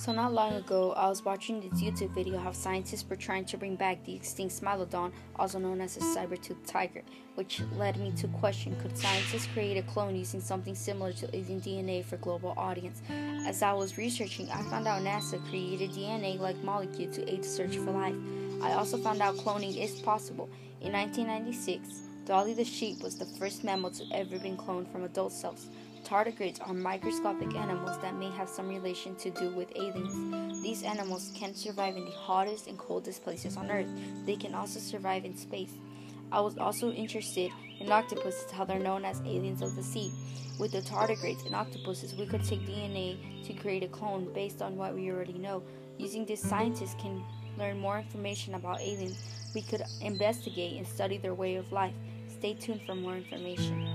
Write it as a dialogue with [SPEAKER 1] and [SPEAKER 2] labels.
[SPEAKER 1] So not long ago, I was watching this YouTube video how scientists were trying to bring back the extinct Smilodon, also known as a saber-toothed tiger, which led me to question could scientists create a clone using something similar to alien DNA for global audience. As I was researching, I found out NASA created DNA-like molecule to aid the search for life. I also found out cloning is possible. In 1996, Dolly the sheep was the first mammal to ever been cloned from adult cells. Tardigrades are microscopic animals that may have some relation to do with aliens. These animals can survive in the hottest and coldest places on Earth. They can also survive in space. I was also interested in octopuses, how they're known as aliens of the sea. With the tardigrades and octopuses, we could take DNA to create a clone based on what we already know. Using this, scientists can learn more information about aliens. We could investigate and study their way of life. Stay tuned for more information.